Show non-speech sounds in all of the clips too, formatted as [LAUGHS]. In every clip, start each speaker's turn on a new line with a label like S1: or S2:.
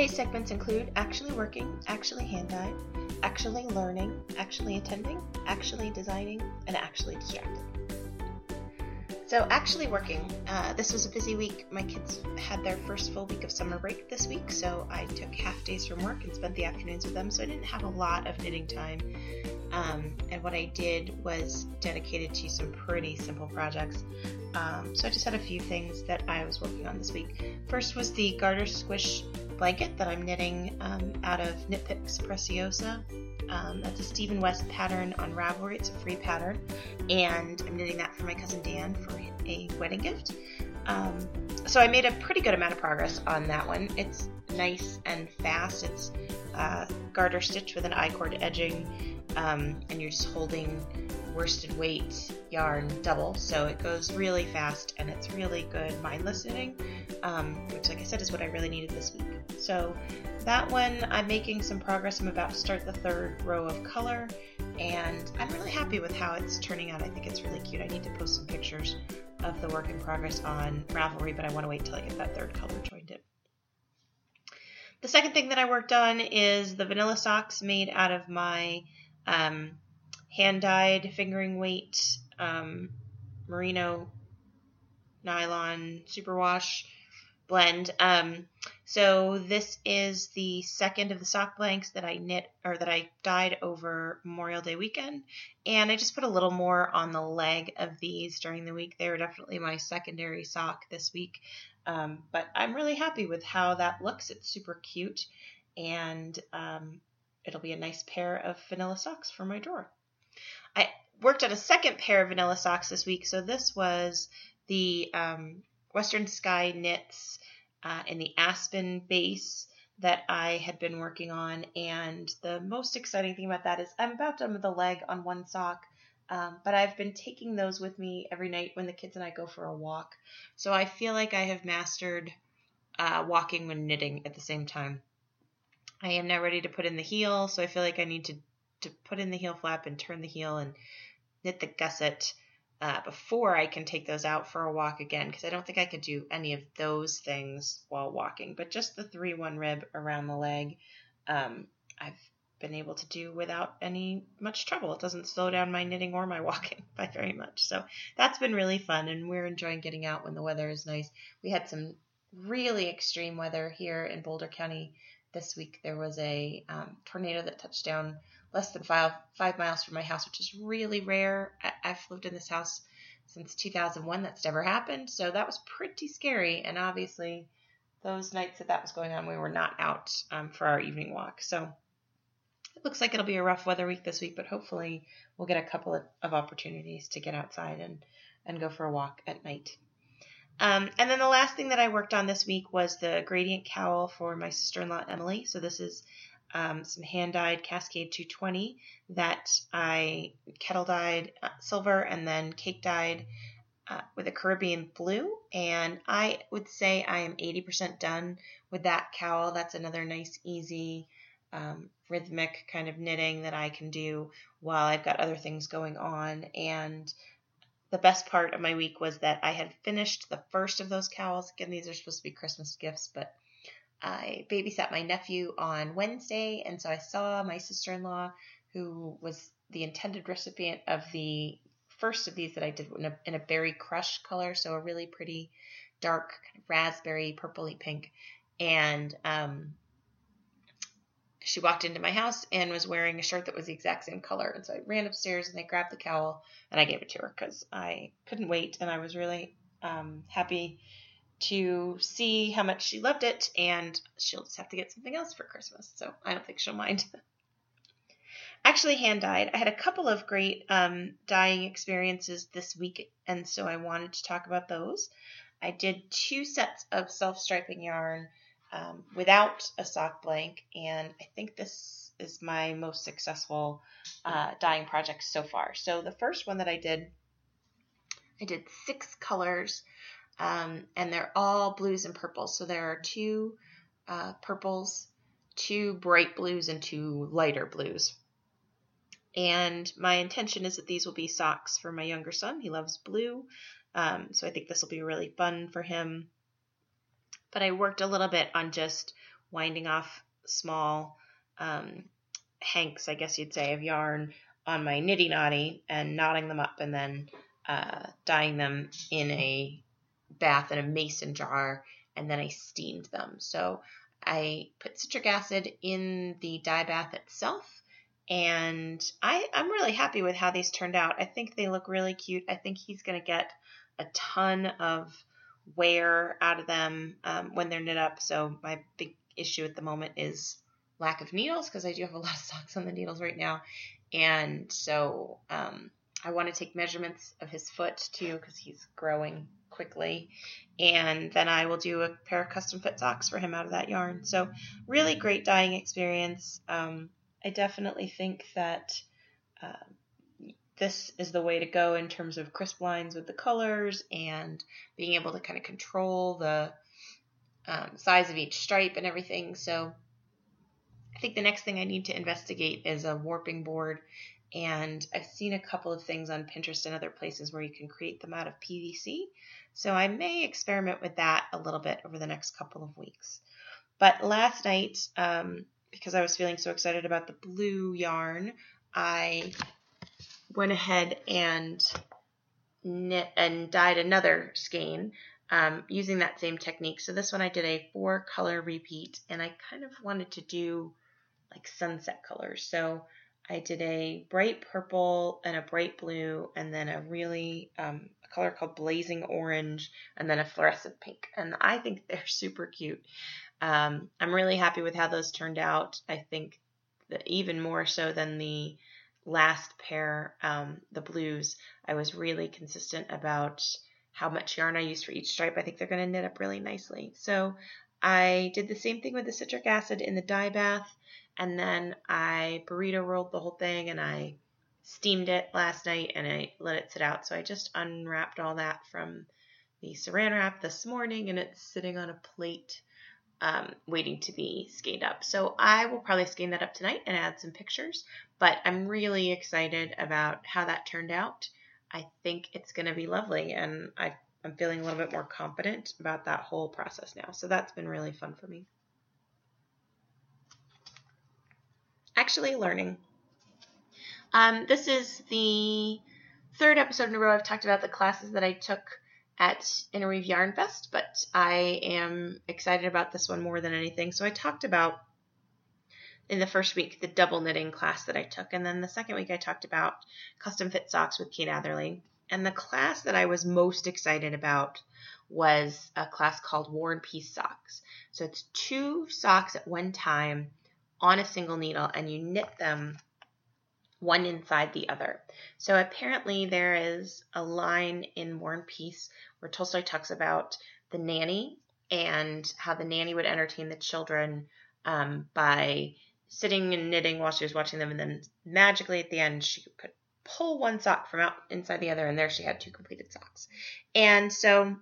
S1: Today's segments include actually working, actually hand dyed, actually learning, actually attending, actually designing, and actually distracted. So, actually working. Uh, this was a busy week. My kids had their first full week of summer break this week, so I took half days from work and spent the afternoons with them, so I didn't have a lot of knitting time. Um, and what I did was dedicated to some pretty simple projects. Um, so I just had a few things that I was working on this week. First was the garter squish blanket that I'm knitting um, out of Knit Picks Preciosa. Um, that's a Stephen West pattern on Ravelry. It's a free pattern, and I'm knitting that for my cousin Dan for a wedding gift. Um, so I made a pretty good amount of progress on that one. It's nice and fast. It's uh, garter stitch with an I-cord edging, um, and you're just holding worsted weight yarn double, so it goes really fast and it's really good mindless knitting, um, which, like I said, is what I really needed this week. So that one, I'm making some progress. I'm about to start the third row of color, and I'm really happy with how it's turning out. I think it's really cute. I need to post some pictures of the work in progress on Ravelry, but I want to wait till I get that third color joined in. The second thing that I worked on is the vanilla socks made out of my um, hand dyed fingering weight um, merino nylon superwash blend. Um, so this is the second of the sock blanks that I knit or that I dyed over Memorial Day weekend, and I just put a little more on the leg of these during the week. They were definitely my secondary sock this week, um, but I'm really happy with how that looks. It's super cute, and um, it'll be a nice pair of vanilla socks for my drawer. I worked on a second pair of vanilla socks this week. So this was the um, Western Sky Knits uh, in the Aspen base that I had been working on. And the most exciting thing about that is I'm about done with the leg on one sock. Um, but I've been taking those with me every night when the kids and I go for a walk. So I feel like I have mastered uh, walking when knitting at the same time. I am now ready to put in the heel, so I feel like I need to, to put in the heel flap and turn the heel and knit the gusset uh, before I can take those out for a walk again because I don't think I could do any of those things while walking. But just the 3 1 rib around the leg, um, I've been able to do without any much trouble. It doesn't slow down my knitting or my [LAUGHS] walking by very much. So that's been really fun, and we're enjoying getting out when the weather is nice. We had some really extreme weather here in Boulder County this week. There was a um, tornado that touched down less than five five miles from my house, which is really rare. I, I've lived in this house since 2001. That's never happened, so that was pretty scary. And obviously, those nights that that was going on, we were not out um, for our evening walk. So it looks like it'll be a rough weather week this week, but hopefully we'll get a couple of, of opportunities to get outside and and go for a walk at night. Um, and then the last thing that I worked on this week was the gradient cowl for my sister-in-law Emily. So this is um, some hand-dyed Cascade 220 that I kettle dyed uh, silver and then cake dyed uh, with a Caribbean blue. And I would say I am 80% done with that cowl. That's another nice, easy, um, rhythmic kind of knitting that I can do while I've got other things going on. And the best part of my week was that I had finished the first of those cowls. Again, these are supposed to be Christmas gifts, but I babysat my nephew on Wednesday, and so I saw my sister in law, who was the intended recipient of the first of these that I did in a, in a berry crush color, so a really pretty dark kind of raspberry, purpley pink. And um, she walked into my house and was wearing a shirt that was the exact same color. And so I ran upstairs and I grabbed the cowl and I gave it to her because I couldn't wait and I was really um, happy to see how much she loved it. And she'll just have to get something else for Christmas. So I don't think she'll mind. [LAUGHS] Actually, hand dyed. I had a couple of great um, dyeing experiences this week, and so I wanted to talk about those. I did two sets of self striping yarn um, without a sock blank, and I think this is my most successful uh, dyeing project so far. So the first one that I did, I did six colors, um, and they're all blues and purples. So there are two uh, purples, two bright blues, and two lighter blues. And my intention is that these will be socks for my younger son. He loves blue. Um, so I think this will be really fun for him. But I worked a little bit on just winding off small um, hanks, I guess you'd say, of yarn on my niddy noddy and knotting them up and then uh, dyeing them in a bath in a mason jar and then I steamed them. So I put citric acid in the dye bath itself and I, I'm really happy with how these turned out. I think they look really cute. I think he's going to get a ton of wear out of them um, when they're knit up. So my big issue at the moment is lack of needles because I do have a lot of [LAUGHS] socks on the needles right now. And so um, I want to take measurements of his foot too because he's growing quickly. And then I will do a pair of custom fit socks for him out of that yarn. So really great dyeing experience. Um, I definitely think that uh, this is the way to go in terms of crisp lines with the colors and being able to kind of control the um, size of each stripe and everything. So I think the next thing I need to investigate is a warping board. And I've seen a couple of things on Pinterest and other places where you can create them out of PVC. So I may experiment with that a little bit over the next couple of weeks. But last night, um, because I was feeling so excited about the blue yarn, I went ahead and knit and dyed another skein um, using that same technique. So this one I did a four color repeat and I kind of wanted to do like sunset colors. So I did a bright purple and a bright blue and then a really um, a color called blazing orange and then a fluorescent pink. And I think [LAUGHS] they're super cute. Um, I'm really happy with how those turned out. I think that even more so than the last pair, um, the blues, I was really consistent about how much yarn I used for each stripe. I think they're going to knit up really nicely. So I did the same thing with the citric acid in the dye bath, and then I burrito rolled the whole thing and I steamed it last night and I let it sit out. So I just unwrapped all that from the saran wrap this morning and it's sitting on a plate um, waiting to be skeined up. So I will probably skein that up tonight and add some pictures, but I'm really excited about how that turned out. I think it's going to be lovely and I, I'm feeling a little bit more confident about that whole process now. So that's been really fun for me. Actually learning. Um, this is the third episode in a row I've talked about the classes that I took at Interweave Yarn Fest, but I am excited about this one more than anything. So I talked about in the first week the double knitting class that I took, and then the second week I talked about custom fit socks with Kate Atherley. And the class that I was most excited about was a class called War and Peace Socks. So it's two socks at one time on a single needle, and you knit them one inside the other. So apparently there is a line in War and Peace where Tolstoy talks about the nanny and how the nanny would entertain the children um, by sitting and knitting while she was watching them, and then magically at the end she could pull one sock from out inside the other, and there she had two completed socks. And so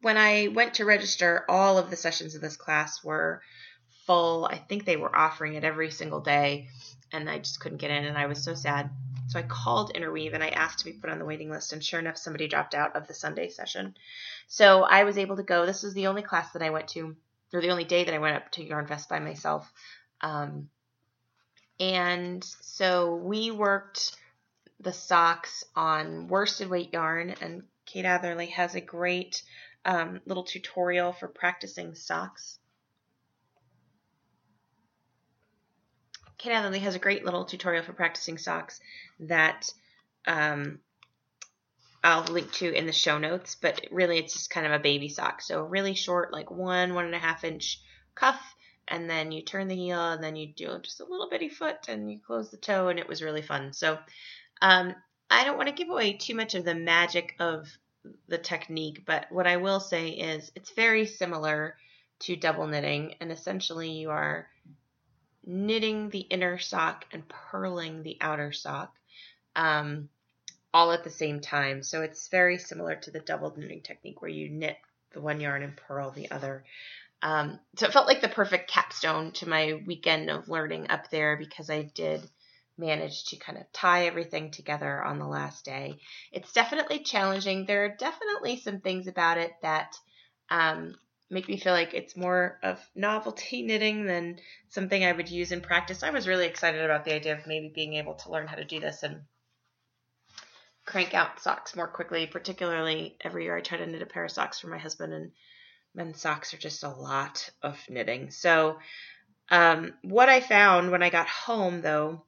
S1: when I went to register, all of the sessions of this class were full. I think they were offering it every single day and I just couldn't get in, and I was so sad. So I called Interweave and I asked to be put on the waiting list, and sure enough, somebody dropped out of the Sunday session. So I was able to go. This was the only class that I went to, or the only day that I went up to Yarn Fest by myself. Um, and so we worked the socks on worsted weight yarn, and Kate Atherley has a great um, little tutorial for practicing socks. Kate Atherley has a great little tutorial for practicing socks that um, I'll link to in the show notes, but really it's just kind of a baby sock. So really short, like one, one and a half inch cuff, and then you turn the heel, and then you do just a little bitty foot, and you close the toe, and it was really fun. So um, I don't want to give away too much of the magic of the technique, but what I will say is it's very similar to double knitting, and essentially you are knitting the inner sock and purling the outer sock um, all at the same time. So it's very similar to the double knitting technique where you knit the one yarn and purl the other. Um, so it felt like the perfect capstone to my weekend of learning up there because I did manage to kind of tie everything together on the last day. It's definitely challenging. There are definitely some things about it that um, make me feel like it's more of novelty knitting than something I would use in practice. I was really excited about the idea of maybe being able to learn how to do this and crank out socks more quickly. Particularly every year I try to knit a pair of socks for my husband, and men's socks are just a lot of knitting. So, um, what I found when I got home though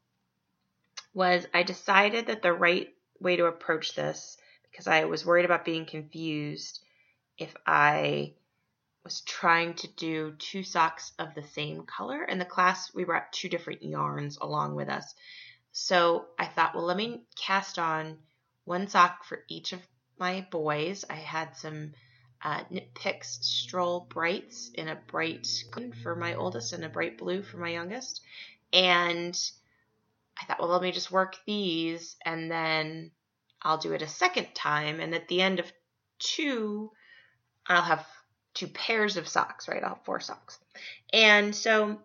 S1: was I decided that the right way to approach this, because I was worried about being confused if I was trying to do two socks of the same color. In the class, we brought two different yarns along with us. So I thought, well, let me cast on one sock for each of my boys. I had some uh, Knit Picks Stroll Brights in a bright green for my oldest and a bright blue for my youngest. And I thought, well, let me just work these and then I'll do it a second time. And at the end of two, I'll have two pairs of socks, right? I'll have four socks. And so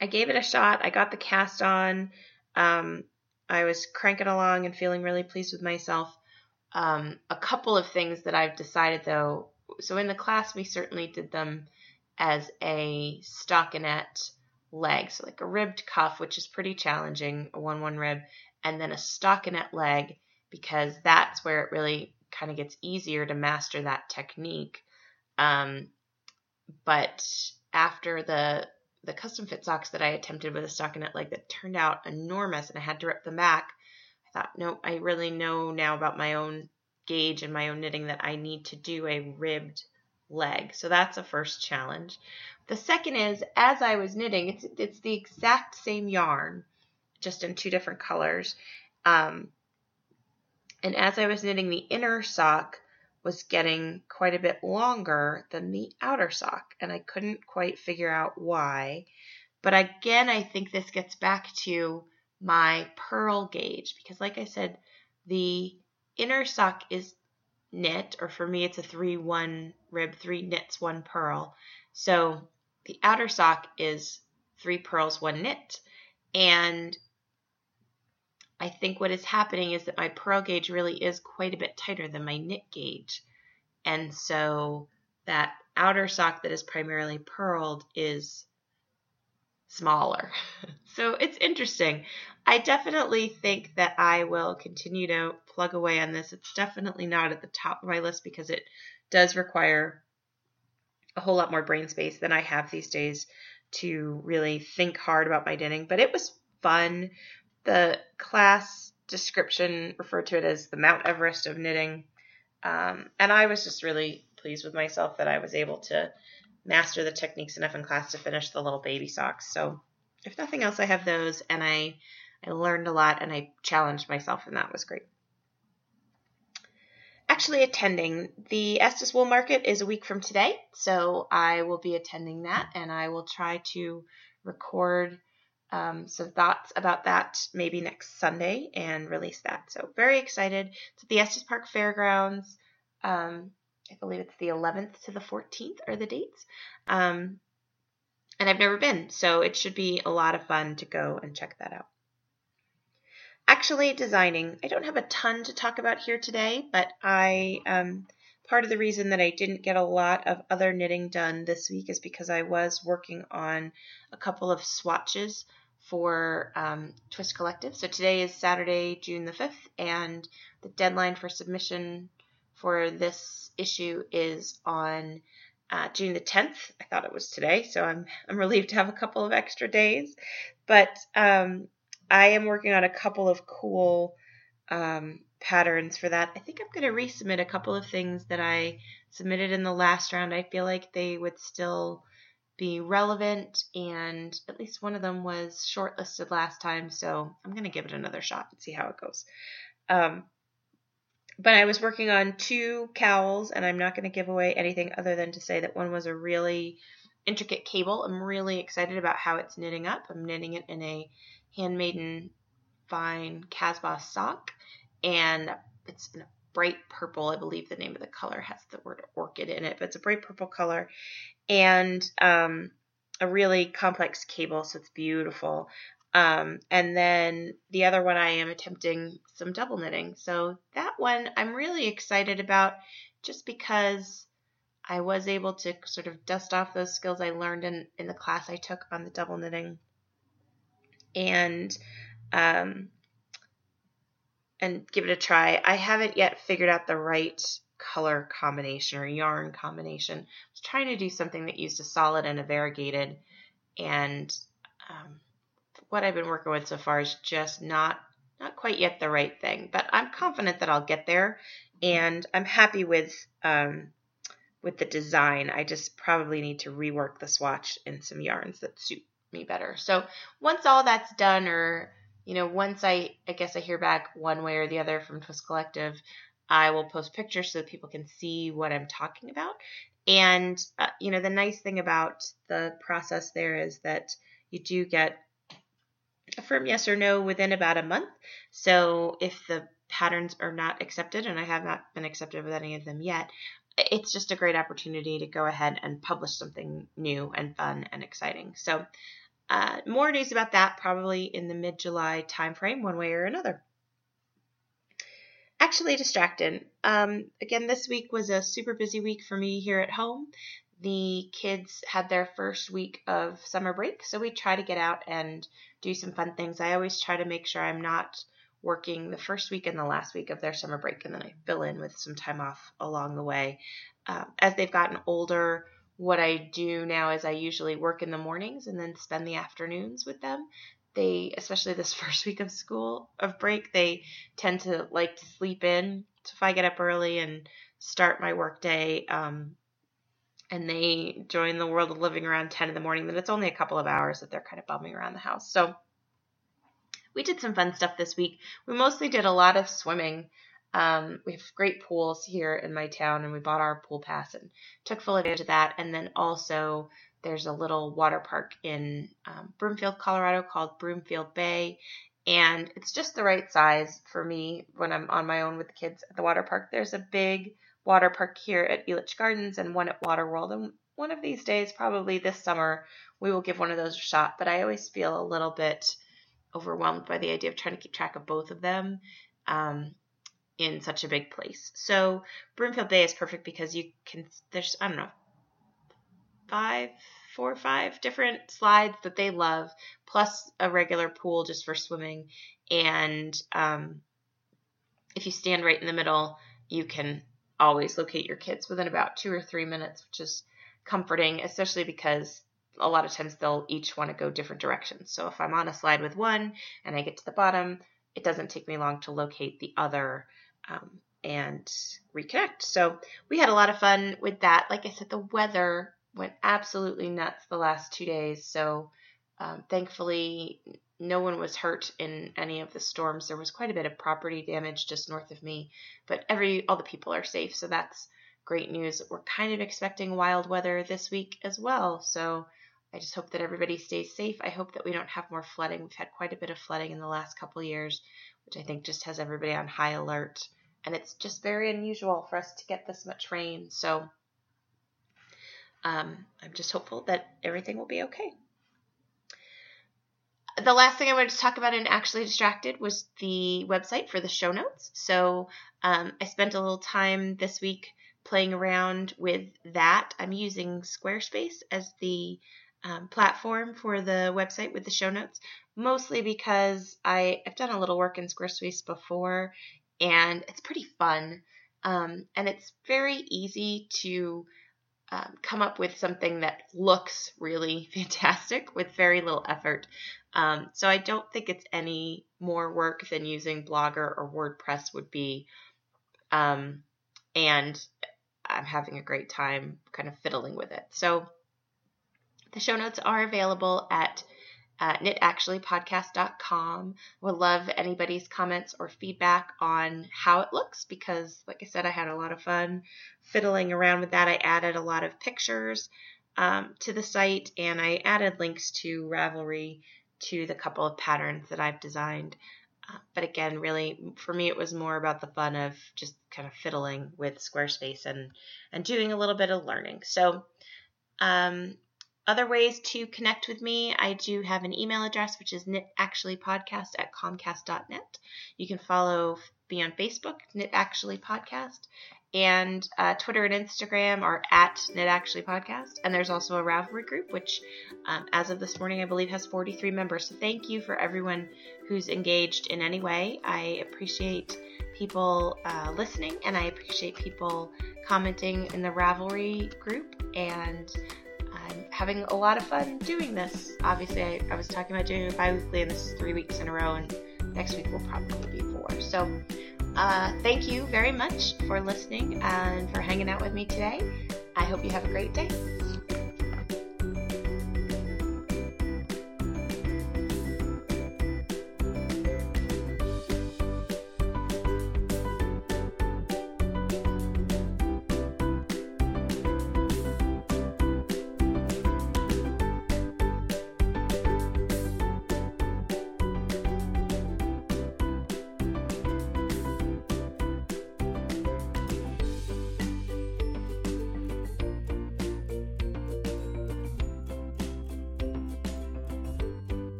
S1: I gave it a shot. I got the cast on. Um, I was cranking along and feeling really pleased with myself. Um, a couple of things that I've decided though. So in the class, we certainly did them as a stockinette leg, so like a ribbed cuff, which is pretty challenging, a one one rib, and then a stockinette leg because that's where it really kind of gets easier to master that technique. Um, but after the the custom fit socks that I attempted with a stockinette leg that turned out enormous and I had to rip them back, I thought, nope, I really know now about my own gauge and my own knitting that I need to do a ribbed leg. So that's a first challenge. The second is, as I was knitting, it's, it's the exact same yarn, just in two different colors. Um, and as I was knitting, the inner sock was getting quite a bit longer than the outer sock, and I couldn't quite figure out why. But again, I think this gets back to my purl gauge because, like I said, the inner sock is knit, or for me, it's a 3 1 rib, 3 knits, 1 purl. So the outer sock is three purls, one knit. And I think what is happening is that my purl gauge really is quite a bit tighter than my knit gauge. And so that outer sock that is primarily purled is smaller. [LAUGHS] so it's interesting. I definitely think that I will continue to plug away on this. It's definitely not at the top of my list because it does require a whole lot more brain space than I have these days to really think hard about my knitting. But it was fun. The class description referred to it as the Mount Everest of knitting. Um, and I was just really pleased with myself that I was able to master the techniques enough in class to finish the little baby socks. So if nothing else, I have those and I, I learned a lot and I challenged myself and that was great actually attending. The Estes Wool Market is a week from today, so I will be attending that and I will try to record um, some thoughts about that maybe next Sunday and release that. So, very excited. It's at the Estes Park Fairgrounds. Um, I believe it's the 11th to the 14th are the dates. Um, and I've never been, so it should be a lot of fun to go and check that out. Actually, designing. I don't have a ton to talk about here today, but I um, part of the reason that I didn't get a lot of other knitting done this week is because I was working on a couple of swatches for um, Twist Collective. So today is Saturday, June the 5th, and the deadline for submission for this issue is on uh, June the 10th. I thought it was today, so I'm I'm relieved to have a couple of extra days. But um, I am working on a couple of cool um, patterns for that. I think I'm going to resubmit a couple of things that I submitted in the last round. I feel like they would still be relevant, and at least one of them was shortlisted last time, so I'm going to give it another shot and see how it goes. Um, but I was working on two cowls, and I'm not going to give away anything other than to say that one was a really intricate cable. I'm really excited about how it's knitting up. I'm knitting it in a handmaiden fine Casbah sock, and it's in a bright purple. I believe the name of the color has the word orchid in it, but it's a bright purple color, and um, a really complex cable, so it's beautiful. Um, and then the other one, I am attempting some double knitting. So that one I'm really excited about just because I was able to sort of dust off those skills I learned in, in the class I took on the double knitting. And um, and give it a try. I haven't yet figured out the right color combination or yarn combination. I was trying to do something that used a solid and a variegated, and um, what I've been working with so far is just not not quite yet the right thing. But I'm confident that I'll get there, and I'm happy with um, with the design. I just probably need to rework the swatch in some yarns that suit me better. So once all that's done, or you know, once I I guess I hear back one way or the other from Twist Collective, I will post pictures so that people can see what I'm talking about. And uh, you know, the nice thing about the process there is that you do get a firm yes or no within about a month. So if the patterns are not accepted, and I have not been accepted with any of them yet, it's just a great opportunity to go ahead and publish something new and fun and exciting. So uh, more news about that probably in the mid-July timeframe, one way or another. Actually distracted. Um, again, this week was a super busy week for me here at home the kids had their first week of summer break, so we try to get out and do some fun things. I always try to make sure I'm not working the first week and the last week of their summer break, and then I fill in with some time off along the way. Uh, as they've gotten older, what I do now is I usually work in the mornings and then spend the afternoons with them. They, especially this [LAUGHS] first week of school of break, they tend to like to sleep in. So if I get up early and start my work day, um, and they join the world of living around 10 in the morning, then it's only a couple of hours that they're kind of bumming around the house. So we did some fun stuff this week. We mostly did a lot of swimming. Um, we have great pools here in my town, and we bought our pool pass and took full advantage of that. And then also, there's a little water park in um, Broomfield, Colorado called Broomfield Bay. And it's just the right size for me when I'm on my own with the kids at the water park. There's a big water park here at Elitch Gardens and one at Water World. And one of these days, probably this summer, we will give one of those a shot. But I always feel a little bit overwhelmed by the idea of trying to keep track of both of them um, in such a big place. So Broomfield Bay is perfect because you can, there's, I don't know, five, four or five different slides that they love, plus a regular pool just for swimming. And um, if you stand right in the middle, you can always locate your kids within about two or three minutes, which is comforting, especially because a lot of times they'll each want to go different directions. So if I'm on a slide with one and I get to the bottom, it doesn't take me long to locate the other um, and reconnect. So we had a lot of fun with that. Like I said, the weather went absolutely nuts the last two days. So um, thankfully, no one was hurt in any of the storms. There was quite a bit of property damage just north of me, but every all the people are safe, so that's great news. We're kind of expecting wild weather this week as well, so I just hope that everybody stays safe. I hope that we don't have more flooding. We've had quite a bit of flooding in the last couple years, which I think just has everybody on high alert. And it's just very unusual for us to get this much rain. So um, I'm just hopeful that everything will be okay the last thing I wanted to talk about in Actually Distracted was the website for the show notes. So um, I spent a little time this week playing around with that. I'm using Squarespace as the um, platform for the website with the show notes, mostly because I, have done a little work in Squarespace before and it's pretty fun. Um, and it's very easy to um, come up with something that looks really [LAUGHS] fantastic with very little effort. Um, so I don't think it's any more work than using Blogger or WordPress would be. Um, and I'm having a great time kind of fiddling with it. So the show notes are available at uh, knitactuallypodcast.com. Would love anybody's comments or feedback on how it looks because, like I said, I had a lot of fun fiddling around with that. I added a lot of pictures um, to the site and I added links to Ravelry to the couple of patterns that I've designed. Uh, but again, really, for me, it was more about the fun of just kind of fiddling with Squarespace and and doing a little bit of learning. So, um, other ways to connect with me, I do have an email address, which is knitactuallypodcast at comcast.net. You can follow me on Facebook, Knit Actually Podcast, and uh, Twitter and Instagram are at Knit Actually Podcast. And there's also a Ravelry group, which, um, as of this morning, I believe has 43 members. So thank you for everyone who's engaged in any way. I appreciate people uh, listening, and I appreciate people commenting in the Ravelry group. And I'm having a lot of fun doing this. Obviously, I, I was talking about doing it bi weekly, and this is three weeks in a row, and next week will probably be four. So, uh, thank you very much for listening and for hanging out with me today. I hope you have a great day.